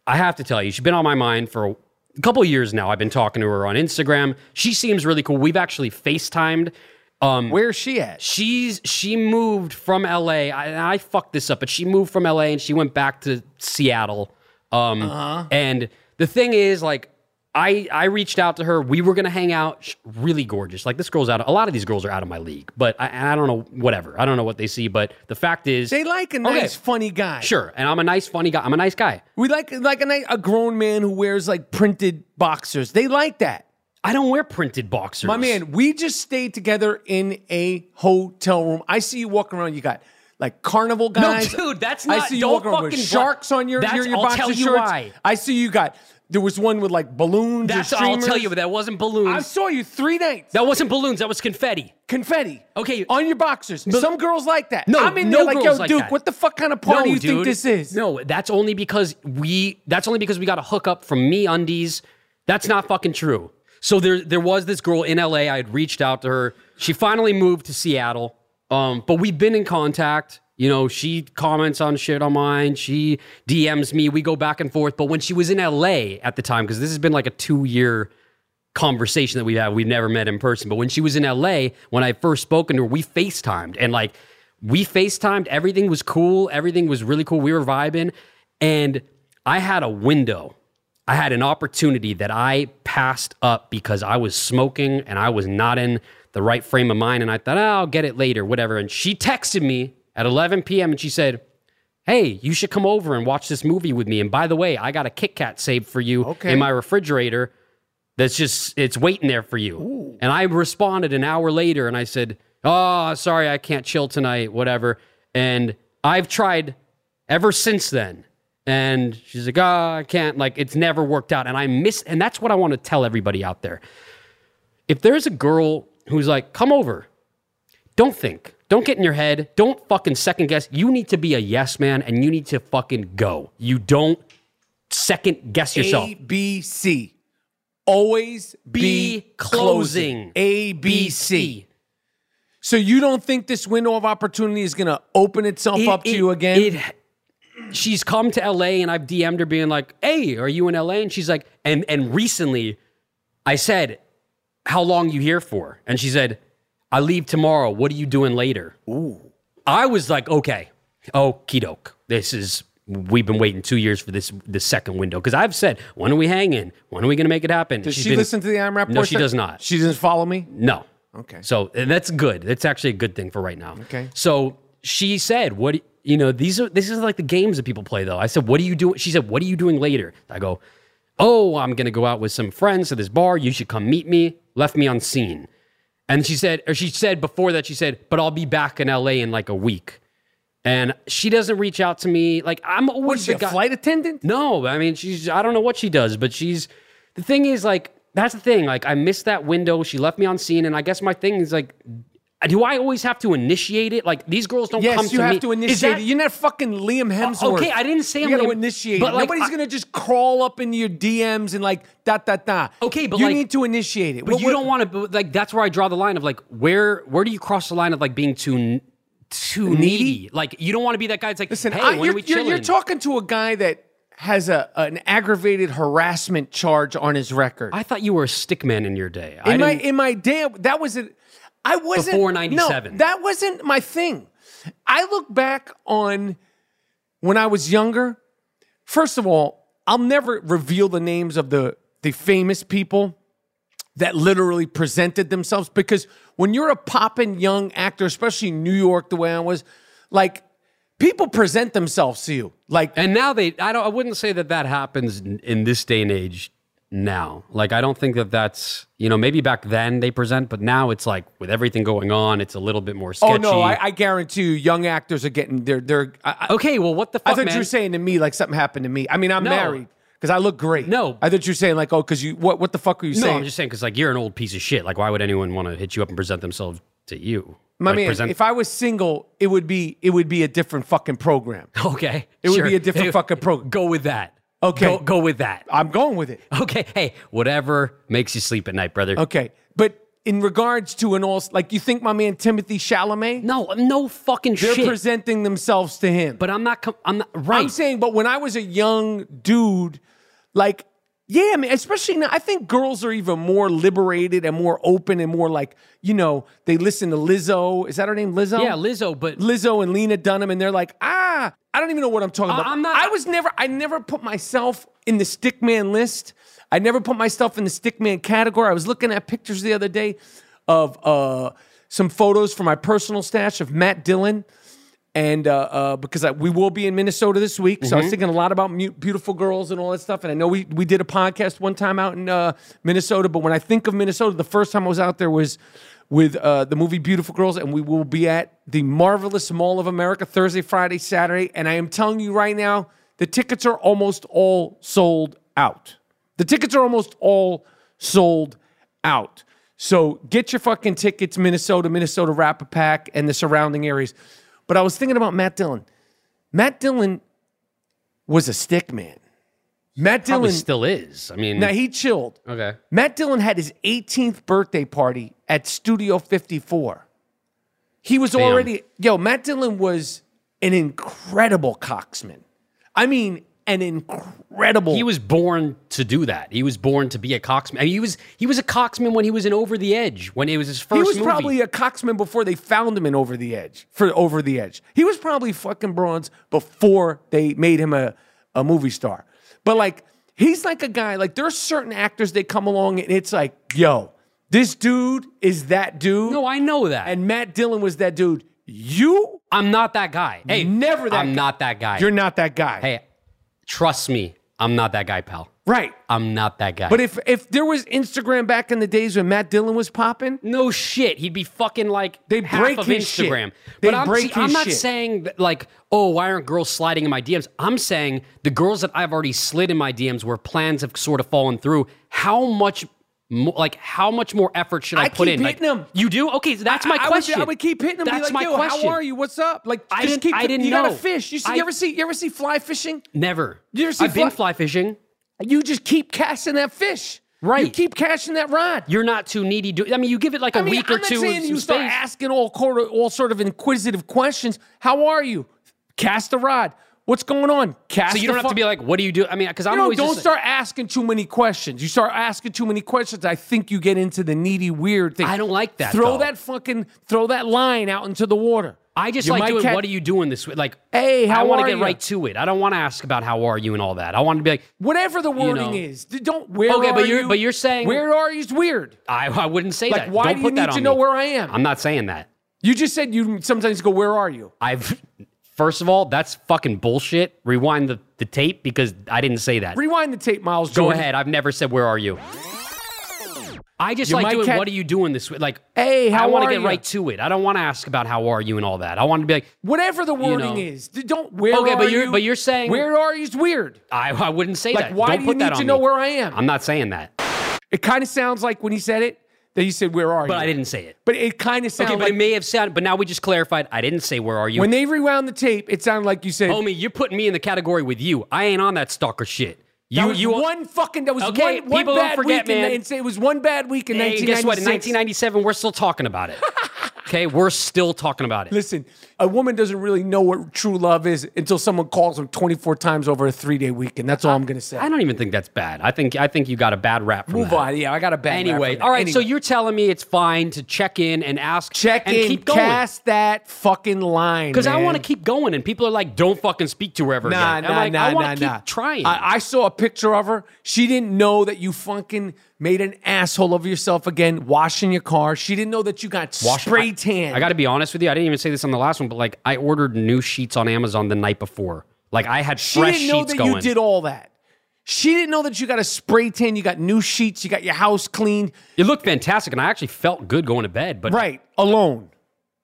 I have to tell you, she's been on my mind for a couple years now. I've been talking to her on Instagram. She seems really cool. We've actually FaceTimed. Um, Where's she at? She's she moved from LA. I, I fucked this up, but she moved from LA and she went back to Seattle. Um, Uh-huh. And the thing is, like, I I reached out to her. We were gonna hang out. Really gorgeous. Like this girl's out. Of, a lot of these girls are out of my league, but I, I don't know. Whatever. I don't know what they see. But the fact is, They like a nice, funny guy. Sure, and I'm a nice, funny guy. I'm a nice guy. We like like a, ni- a grown man who wears like printed boxers. They like that. I don't wear printed boxers. My man, we just stayed together in a hotel room. I see you walking around. You got like carnival guys. No, dude, that's not. I see you walking around with fucking- sharks on your That's- your, your I'll boxer tell you shorts. why. I see you got. There was one with like balloons. or That's I'll tell you. That wasn't balloons. I saw you three nights. that wasn't balloons. That was confetti. confetti. Okay. on your boxers. Some girls like that. No, I'm in no there like, yo, like Duke, that. what the fuck kind of party no, you think this is? No, that's only because we. That's only because we got a hookup from MeUndies. That's not fucking true. So there, there was this girl in LA. I had reached out to her. She finally moved to Seattle. Um, but we've been in contact. You know, she comments on shit on mine. She DMs me. We go back and forth. But when she was in LA at the time, because this has been like a two year conversation that we've had. We've never met in person. But when she was in LA, when I first spoken to her, we FaceTimed and like we FaceTimed. Everything was cool. Everything was really cool. We were vibing. And I had a window. I had an opportunity that I passed up because I was smoking and I was not in the right frame of mind. And I thought, oh, I'll get it later, whatever. And she texted me at 11 p.m. and she said, Hey, you should come over and watch this movie with me. And by the way, I got a Kit Kat saved for you Okay. in my refrigerator that's just it's waiting there for you. And I responded an hour later and I said, "Oh, sorry, I can't chill tonight, whatever." And I've tried ever since then. And she's like, oh, I can't. Like, it's never worked out. And I miss, and that's what I want to tell everybody out there. If there's a girl who's like, come over, don't think, don't get in your head, don't fucking second guess. You need to be a yes man and you need to fucking go. You don't second guess yourself. A B C. Always be, Be closing. A B C. So you don't think this window of opportunity is going to open itself up to you again? It, she's come to LA and I've DM'd her being like, "Hey, are you in LA?" And she's like, and and recently, I said, "How long you here for?" And she said, "I leave tomorrow. What are you doing later?" Ooh. I was like, "Okay, okie doke. This is." We've been waiting two years for this this second window because I've said, when are we hanging? When are we going to make it happen? does She's she been- listen to the IMRAP? No, she does not. She doesn't follow me? No. Okay. So and that's good. That's actually a good thing for right now. Okay. So she said, "What you know? These are this is like the games that people play, though." I said, "What are you doing?" She said, "What are you doing later?" I go, "Oh, I'm gonna go out with some friends to this bar. You should come meet me." Left me on seen, and she said, or she said before that, she said, "But I'll be back in LA in like a week." And she doesn't reach out to me. Like I'm always she, the a guy. flight attendant? No, I mean she's I don't know what she does, but she's the thing is like that's the thing. Like I missed that window. She left me on seen, and I guess my thing is like, do I always have to initiate it? Like these girls don't come to me. Yes, you have to initiate that- it. You're not fucking Liam uh, Hemsworth. okay, I didn't say you I'm going to initiate but, it. like, Nobody's I- gonna just crawl up into your DMs and like da da da. Okay, but you like- need to initiate it. But What- you what- don't want to. Like that's where I draw the line of like where where do you cross the line of like being too too needy? Like you don't want to be that guy. It's like, Listen, hey, I- when you're, are we chilling? you're talking to a guy that has a an aggravated harassment charge on his record. I thought you were a stick man in your day. I in my didn't- in my day, that was it. I wasn't Before no, 97. that wasn't my thing. I look back on when I was younger. First of all, I'll never reveal the names of the the famous people that literally presented themselves because when you're a poppin' young actor, especially in New York, the way I was, like people present themselves to you. Like And now they, I don't, I wouldn't say that that happens in, in this day and age. Now, like I don't think that that's you know maybe back then they present, but now it's like with everything going on, it's a little bit more sketchy. Oh no, I, I guarantee you, young actors are getting they're they're. I, okay, well, what the fuck? I thought man? you were saying to me, like, something happened to me. I mean, I'm No. married because I look great. No. I thought you were saying like, oh, because you what what the fuck are you no, saying? I'm just saying because like you're an old piece of shit. Like why would anyone want to hit you up and present themselves to you? My Like, man, present- if I was single, it would be it would be a different fucking program. okay, It would be a different fucking program. Go with that. Okay. go, go with that. I'm going with it. Okay, hey, whatever makes you sleep at night, brother. Okay, but in regards to an all like you think my man Timothée Chalamet, No, no fucking shit. they're shit. presenting themselves to him. but I'm not. Com- I'm not right. I'm saying, but when I was a young dude, like, yeah, I mean, especially now, I think girls are even more liberated and more open and more like, you know, they listen to Lizzo. Is that her name, Lizzo? yeah, Lizzo, but Lizzo and Lena Dunham, and they're like, ah, I don't even know what I'm talking Uh, about. I'm not- I was never, I never put myself in the stickman list. I never put myself in the stickman category. I was looking at pictures the other day of uh, some photos from my personal stash of Matt Dillon. And uh, uh, because I, we will be in Minnesota this week, so I Mm-hmm. was thinking a lot about mu- beautiful girls and all that stuff. And I know we we did a podcast one time out in uh, Minnesota, but when I think of Minnesota, the first time I was out there was with uh, the movie Beautiful Girls, and we will be at the marvelous Mall of America Thursday, Friday, Saturday. And I am telling you right now, the tickets are almost all sold out. The tickets are almost all sold out. So get your fucking tickets, Minnesota, Minnesota Rap a Pack, and the surrounding areas. But I was thinking about Matt Dillon. Matt Dillon was a stick man. Matt probably Dillon, still is. I mean, now he chilled. okay. Matt Dillon had his 18th birthday party at Studio 54. He was Damn. already, yo, Matt Dillon was an incredible coxman. I mean, an incredible. He was born to do that. He was born to be a coxman. I mean, he was he was a coxman when he was in Over the Edge when it was his first. He was movie. probably a coxman before they found him in Over the Edge. For Over the Edge, he was probably fucking bronze before they made him a, a movie star. But like, he's like a guy. Like, there's certain actors that come along and it's like, yo, this dude is that dude. No, I know that. and Matt Dillon was that dude. You, I'm not that guy. Hey, never that. I'm guy. not that guy. You're not that guy. Hey, trust me, I'm not that guy, pal. Right. I'm not that guy. But if if there was Instagram back in the days when Matt Dillon was popping, no shit, he'd be fucking like They half break of his shit. Instagram. They But I'm, see, I'm not shit. saying that, like, oh, why aren't girls sliding in my DMs? I'm saying the girls that I've already slid in my DMs where plans have sort of fallen through. How much, mo- like, how much more effort should I, I put in? Like, hitting 'em. You do? Okay, so that's my I, I question. Would, I would keep hitting them. That's my like, Yo, question. how are you? What's up? Like, I just didn't- keep. I didn't you got know. to fish. You see? I- you ever see? You ever see fly fishing? Never. You ever see I've been fly- fly fishing. You just keep casting that fish. Right. You keep casting that rod. You're not too needy. Do I mean you give it like a I mean, week I'm or not two? saying you start asking all quarter, all sort of inquisitive questions. How are you? Cast the rod. What's going on? Cast. So you don't have fu- to be like, what do you do? I mean, because I'm You know, always don't just, start asking too many questions. You start asking too many questions. I think you get into the needy, weird thing. I don't like that, Throw though. that fucking, throw that line out into the water. I just You like doing. what are you doing this week? Like, Hey, how I want to get you? right to it. I don't want to ask about how are you and all that. I want to be like, Whatever the wording know. is, don't. Where Okay, are but you're- you? but you're saying- where are you? Is weird. I, I wouldn't say Like, that. why don't do you need to know where I am? I'm not saying that. You just said you sometimes go, "Where are you?" I've first of all, that's fucking bullshit. Rewind the, the tape because I didn't say that. Rewind the tape, Miles. Go Jordan. ahead. I've never said where are you. I just You like might doing what are you doing this week? Like, Hey, how I want are to get you? right to it. I don't want to ask about how are you and all that. I want to be like, Whatever the wording know. is, d- don't. Where Okay, are but you're- you? but you're saying- where are you? Is weird. I, I wouldn't say Like, that. why don't do you put that need on to know me. where I am? I'm not saying that, It kind of sounds like when he said it that you said, "Where are but you?" But I didn't say it. But it kind of sounded Okay, but like it may have sounded. But now we just clarified. I didn't say where are you. when they rewound the tape, it sounded like you said, Homie, you're putting me in the category with you. I ain't on that stalker shit. That You, was you one fucking. That was Okay, one, one bad forget, week. man. in- it was one bad week in Hey, 1996. guess what? In 1997, we're still talking about it. okay, we're still talking about it. Listen, a woman doesn't really know what true love is until someone calls them 24 times over a three day weekend. That's all I'm going to say. I don't even think that's bad. I think I think you got a bad rap. Move that. on. Yeah, I got a bad rap Anyway, all right. So you're telling me it's fine to check in and ask, check and in, keep going cast that fucking line. because I want to keep going, and people are like, "Don't fucking speak to her ever Nah, again." nah, I'm like, nah, I nah, keep nah. trying. I, I saw a picture of her. She didn't know that you fucking made an asshole of yourself again, washing your car. She didn't know that you got Wash- spray tan. I, got to be honest with you. I didn't even say this on the last one, but like I ordered new sheets on Amazon the night before. Like I had She fresh didn't know that going. you did all that. She didn't know that you got a spray tan, you got new sheets, you got your house cleaned. It looked fantastic, and I actually felt good going to bed. But Right, alone.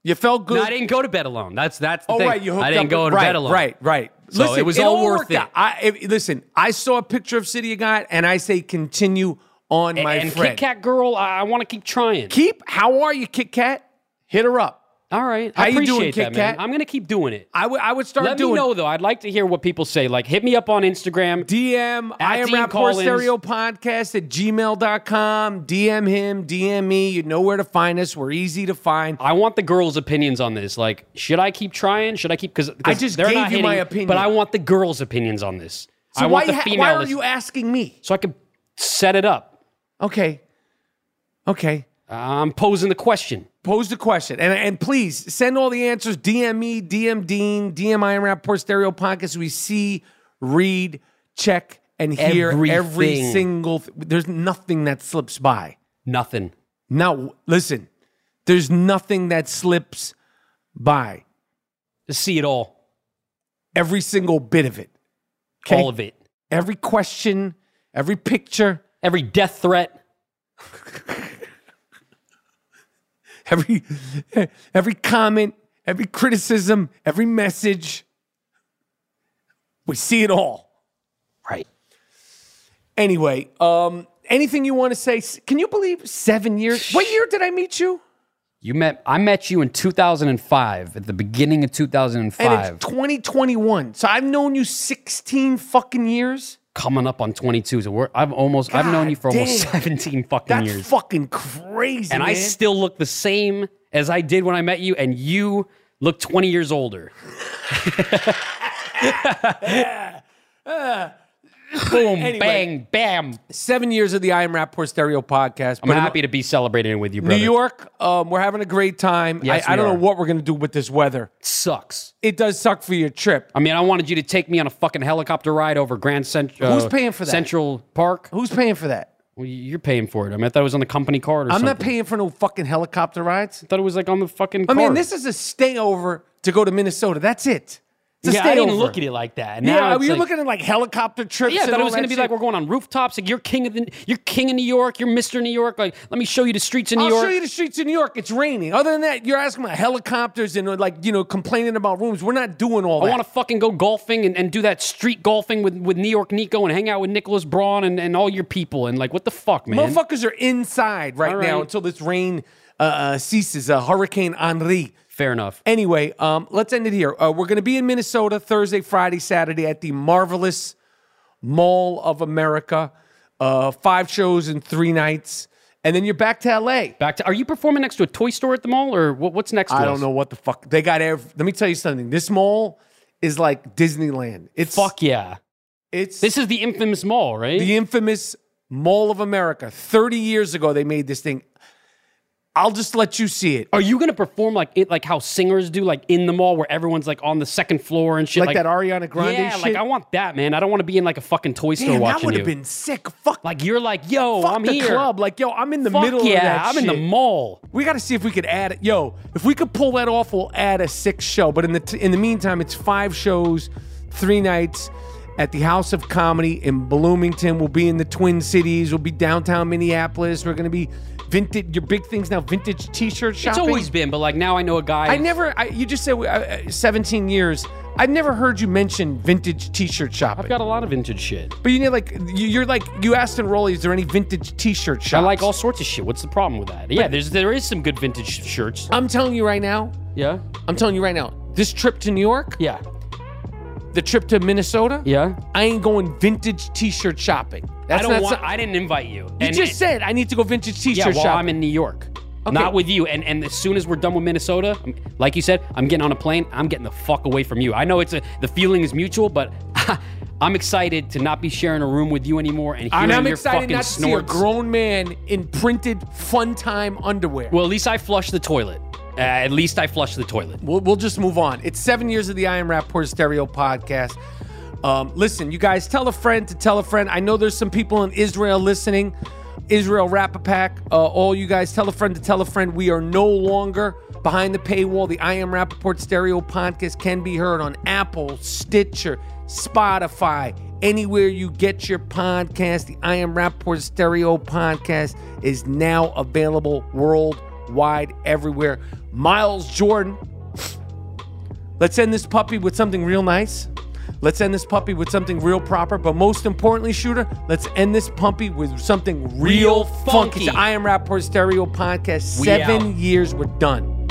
You felt good. No, I didn't go to bed alone. That's that's the Oh thing. right, you hooked I didn't up go to right, bed alone. Right, right. So it was all worth it. I if, listen. I saw a picture of City of God, and I say continue on, my and friend. Kit Kat girl, I, I want to keep trying. Keep. How are you, Kit Kat? Hit her up. All right, How I you appreciate doing, that, Kit man. Kat? I'm gonna keep doing it. I would. I would start doing it. Let doing. me know though. I'd like to hear what people say. Like, hit me up on Instagram. DM I am Dean Rapaport Collins. Stereo Podcast at gmail.com. DM him, DM me. You know where to find us. We're easy to find. I want the girls' opinions on this. Like, should I keep trying? Should I keep? Because I just they're gave not you my hitting, opinion. but I want the girls' opinions on this. So I why, want the ha- female. why are list- you asking me? so I can set it up. Okay. Okay. I'm posing the question. Pose the question. And, and please send all the answers. DM me, DM Dean, DM I am Rapaport Stereo Podcast. We see, read, check, and hear every single. Th- there's nothing that slips by. Nothing. Now, listen, there's nothing that slips by. See it all. Every single bit of it. Okay? All of it. Every question, every picture, Every death threat. every every comment, every criticism, every message. We see it all. Right. Anyway, um, anything you want to say? Can you believe seven years? What year did I meet you? You met. I met you in 2005, at the beginning of 2005. And 2005. it's 2021. So I've known you 16 fucking years. Coming up on 22. So we're, I've almost, I've known you for almost 17 fucking That's years. fucking crazy. and I still look the same as I did when I met you, and you look 20 years older. Boom, Anyway. bang, bam. seven years of the I Am Rapaport Stereo podcast. I'm happy to be celebrating with you, brother. New York, um, we're having a great time. Yes, I, I don't are. know what we're gonna do with this weather. sucks. It does suck for your trip. I mean, I wanted you to take me on a fucking helicopter ride over Grand Central. Who's paying for that? Central Park. Who's paying for that? Well, you're paying for it. I mean, I thought it was on the company card or I'm something. not paying for no fucking helicopter rides. I thought it was like on the fucking I card. mean, this is a stayover to go to Minnesota. That's it. A yeah, I didn't stayover. look at it like that. Yeah, Now it's you're like- looking at like helicopter trips. Yeah, I and thought it was going to be like we're going on rooftops. Like you're king of the, you're king of New York. You're Mister New York. Like let me show you the streets of New York. I'll York. show you the streets of New York. It's raining. Other than that, you're asking about helicopters and like you know complaining about rooms. We're not doing all I that. I want to fucking go golfing and, and do that street golfing with, with New York Nico and hang out with Nicholas Braun and, and all your people and like what the fuck, man? Motherfuckers are inside right, All now until this rain uh, uh, ceases. Uh, Hurricane Henri. Fair enough. Anyway, um, let's end it here. Uh, we're going to be in Minnesota Thursday, Friday, Saturday at the marvelous Mall of America. Uh, five shows in three nights, and then you're back to LA. Back to, are you performing next to a toy store at the mall or what, what's next? To I don't know what the fuck they got. Every, let me tell you something. This mall is like Disneyland. It's Fuck yeah! It's This is the infamous mall, right? the infamous Mall of America. Thirty years ago, they made this thing. I'll just let you see it. Are you gonna perform like it, like how singers do, like in the mall where everyone's like on the second floor and shit, Like that Ariana Grande Yeah, shit? like I want that, man. I don't want to be in like a fucking toy store Damn, that watching would you. have been sick. Fuck, like you're like, yo, fuck I'm the here. club. Like, yo, I'm in the Fuck middle yeah, of that I'm in the shit. mall. We got to see if we could add it. Yo, if we could pull that off, we'll add a sixth show. But in the t- in the meantime, it's five shows, three nights at the House of Comedy in Bloomington. We'll be in the Twin Cities. We'll be downtown Minneapolis. We're gonna be vintage. Your big things now, vintage T-shirt shopping. It's always been, but like now I know a guy. I never. I, you just said uh, 17 years. I've never heard you mention vintage T-shirt shopping. I've got a lot of vintage shit. but you need like you- you're like you asked in Raleigh, is there any vintage T-shirt shops? I like all sorts of shit. What's the problem with that? Yeah, there's there is some good vintage shirts. I'm telling you right now. Yeah, I'm telling you right now. This trip to New York, yeah, the trip to Minnesota, yeah. I ain't going vintage T-shirt shopping. That's I don't not want. some- I didn't invite you. you just said I need to go vintage T-shirt yeah. Well, shopping. I'm in New York. Okay. Not with you, and and as soon as we're done with Minnesota, I'm- like you said, I'm getting on a plane. I'm getting the fuck away from you. I know it's a the feeling is mutual, but I'm excited to not be sharing a room with you anymore and hearing and I'm your excited fucking not to snorts. see a grown man in printed fun time underwear. well, at least I flushed the toilet. Uh, at least I flushed the toilet. We'll, we'll just move on. It's seven years of the I Am Rapaport Stereo podcast. Um, listen, you guys, tell a friend to tell a friend. I know there's some people in Israel listening. Israel Rap a Pack. Uh, all you guys, tell a friend to tell a friend. We are no longer behind the paywall. The I Am Rapaport Stereo podcast can be heard on Apple, Stitcher, Spotify, anywhere you get your podcast. The I Am Rapaport Stereo podcast is now available worldwide, everywhere. Miles Jordan. Let's end this puppy with something real nice. Let's end this puppy with something real proper. But most importantly, shooter, let's end this puppy with something real, Real funky. funky. I Am Rapaport Stereo podcast. We Seven out. years, we're done.